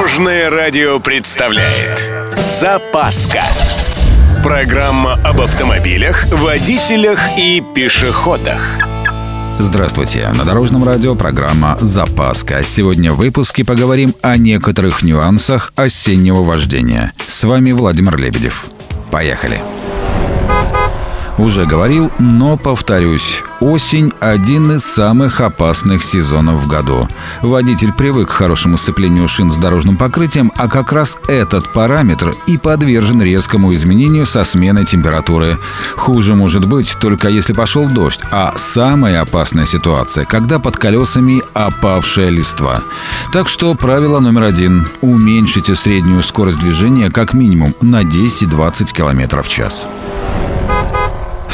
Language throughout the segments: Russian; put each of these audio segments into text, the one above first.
Дорожное радио представляет Запаска Программа об автомобилях, водителях и пешеходах Здравствуйте! На Дорожном радио программа «Запаска». Сегодня в выпуске поговорим о некоторых нюансах осеннего вождения. С вами Владимир Лебедев. Поехали! Уже говорил, но повторюсь. Осень – один из самых опасных сезонов в году. Водитель привык к хорошему сцеплению шин с дорожным покрытием, а как раз этот параметр и подвержен резкому изменению со сменой температуры. Хуже может быть только если пошел дождь, а самая опасная ситуация – когда под колесами опавшая листва. Так что правило номер один – уменьшите среднюю скорость движения как минимум на 10-20 км в час.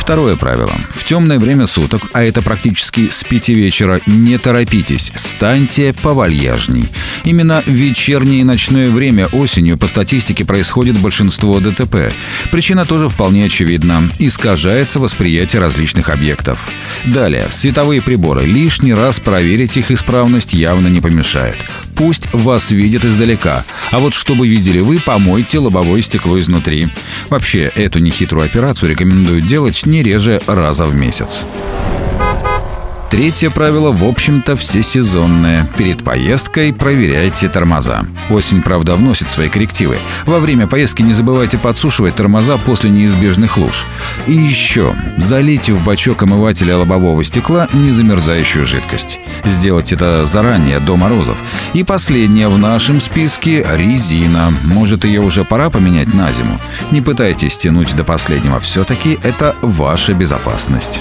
Второе правило. В темное время суток, а это практически с пяти вечера, не торопитесь, станьте повальяжней. Именно в вечернее и ночное время осенью по статистике происходит большинство ДТП. Причина тоже вполне очевидна. Искажается восприятие различных объектов. Далее, световые приборы. Лишний раз проверить их исправность явно не помешает. Пусть вас видят издалека. А вот чтобы видели вы, помойте лобовое стекло изнутри. Вообще, эту нехитрую операцию рекомендую делать не реже раза в месяц. Третье правило, в общем-то, всесезонное. Перед поездкой проверяйте тормоза. Осень, правда, вносит свои коррективы. Во время поездки не забывайте подсушивать тормоза после неизбежных луж. И еще, залейте в бачок омывателя лобового стекла незамерзающую жидкость. Сделать это заранее, до морозов. И последнее в нашем списке – резина. Может, ее уже пора поменять на зиму? Не пытайтесь тянуть до последнего, все-таки это ваша безопасность.